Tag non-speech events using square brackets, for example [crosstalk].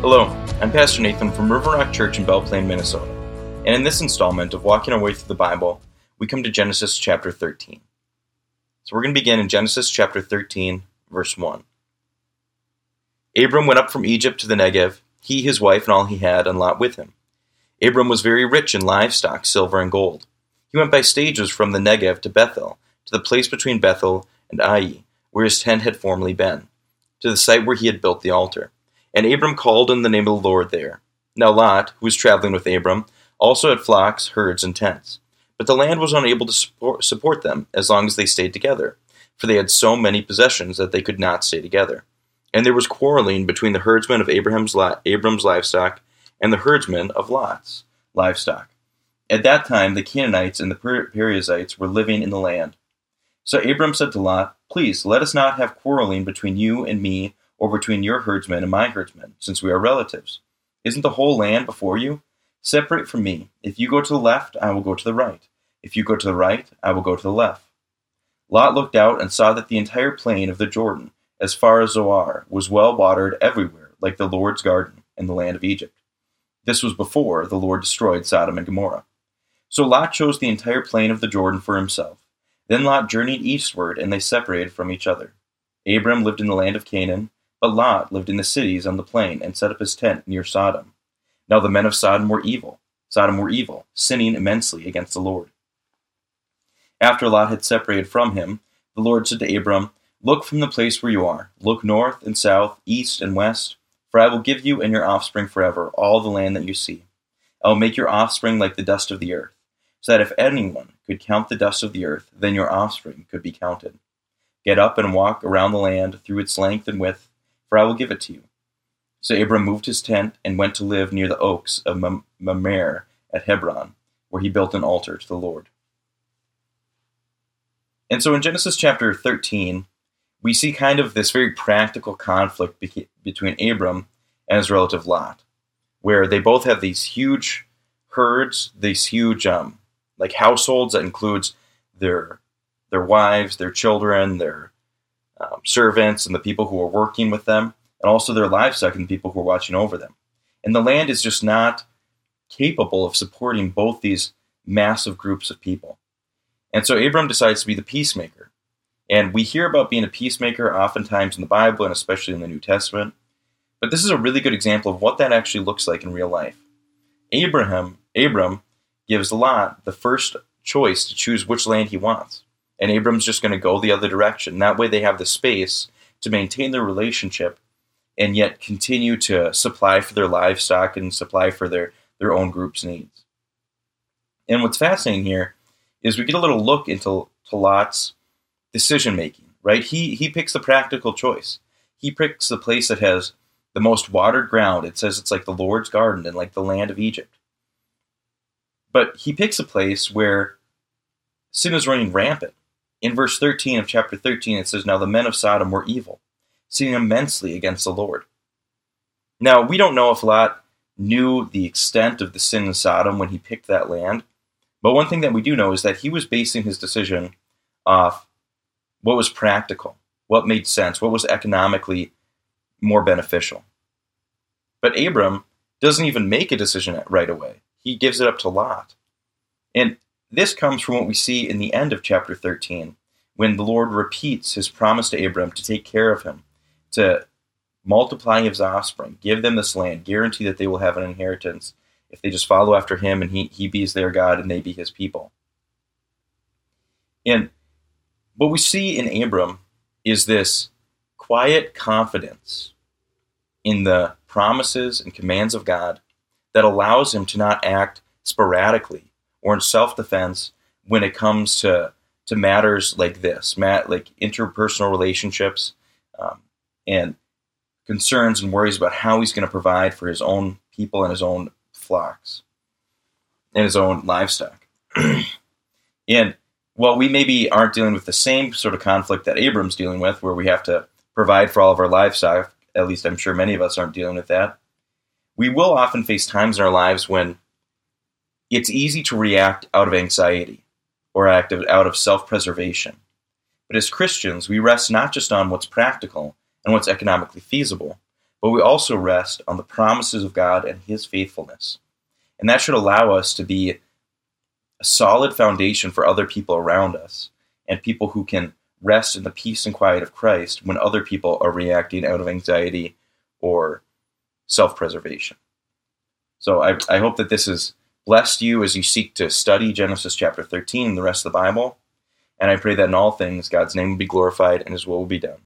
Hello, I'm Pastor Nathan from River Rock Church in Belle Plaine, Minnesota. And in this installment of Walking Our Way Through the Bible, we come to Genesis chapter 13. So we're going to begin in Genesis chapter 13, verse 1. Abram went up from Egypt to the Negev, he, his wife, and all he had, and Lot with him. Abram was very rich in livestock, silver, and gold. He went by stages from the Negev to Bethel, to the place between Bethel and Ai, where his tent had formerly been, to the site where he had built the altar. And Abram called on the name of the Lord there. Now Lot, who was traveling with Abram, also had flocks, herds, and tents. But the land was unable to support them as long as they stayed together, for they had so many possessions that they could not stay together. And there was quarreling between the herdsmen of Abraham's, Abram's livestock and the herdsmen of Lot's livestock. At that time, the Canaanites and the Perizzites were living in the land. So Abram said to Lot, Please, let us not have quarreling between you and me or between your herdsmen and my herdsmen, since we are relatives. Isn't the whole land before you? Separate from me. If you go to the left, I will go to the right. If you go to the right, I will go to the left. Lot looked out and saw that the entire plain of the Jordan, as far as Zoar, was well watered everywhere, like the Lord's garden in the land of Egypt. This was before the Lord destroyed Sodom and Gomorrah. So Lot chose the entire plain of the Jordan for himself. Then Lot journeyed eastward, and they separated from each other. Abram lived in the land of Canaan, but Lot lived in the cities on the plain and set up his tent near Sodom. Now the men of Sodom were evil. Sodom were evil, sinning immensely against the Lord. After Lot had separated from him, the Lord said to Abram, Look from the place where you are. Look north and south, east and west, for I will give you and your offspring forever all the land that you see. I will make your offspring like the dust of the earth, so that if anyone could count the dust of the earth, then your offspring could be counted. Get up and walk around the land through its length and width for I will give it to you. So Abram moved his tent and went to live near the oaks of Mamre at Hebron, where he built an altar to the Lord. And so in Genesis chapter 13, we see kind of this very practical conflict be- between Abram and his relative Lot, where they both have these huge herds, these huge um, like households that includes their their wives, their children, their um, servants and the people who are working with them, and also their livestock and the people who are watching over them. And the land is just not capable of supporting both these massive groups of people. And so Abram decides to be the peacemaker. And we hear about being a peacemaker oftentimes in the Bible and especially in the New Testament. But this is a really good example of what that actually looks like in real life. Abraham, Abram gives Lot the first choice to choose which land he wants and Abram's just going to go the other direction. That way, they have the space to maintain their relationship and yet continue to supply for their livestock and supply for their, their own group's needs. And what's fascinating here is we get a little look into to Lot's decision making, right? He, he picks the practical choice. He picks the place that has the most watered ground. It says it's like the Lord's garden and like the land of Egypt. But he picks a place where sin is running rampant in verse 13 of chapter 13, it says, Now the men of Sodom were evil, sinning immensely against the Lord. Now, we don't know if Lot knew the extent of the sin in Sodom when he picked that land, but one thing that we do know is that he was basing his decision off what was practical, what made sense, what was economically more beneficial. But Abram doesn't even make a decision right away. He gives it up to Lot. And this comes from what we see in the end of chapter 13, when the Lord repeats his promise to Abram to take care of him, to multiply his offspring, give them this land, guarantee that they will have an inheritance if they just follow after him and he, he be their God and they be his people. And what we see in Abram is this quiet confidence in the promises and commands of God that allows him to not act sporadically or in self defense when it comes to to matters like this, mat like interpersonal relationships, um, and concerns and worries about how he's going to provide for his own people and his own flocks and his own livestock. [clears throat] and while we maybe aren't dealing with the same sort of conflict that Abram's dealing with, where we have to provide for all of our livestock, at least I'm sure many of us aren't dealing with that, we will often face times in our lives when it's easy to react out of anxiety or act out of self preservation. But as Christians, we rest not just on what's practical and what's economically feasible, but we also rest on the promises of God and His faithfulness. And that should allow us to be a solid foundation for other people around us and people who can rest in the peace and quiet of Christ when other people are reacting out of anxiety or self preservation. So I, I hope that this has blessed you as you seek to study Genesis chapter 13 and the rest of the Bible. And I pray that in all things God's name will be glorified and his will will be done.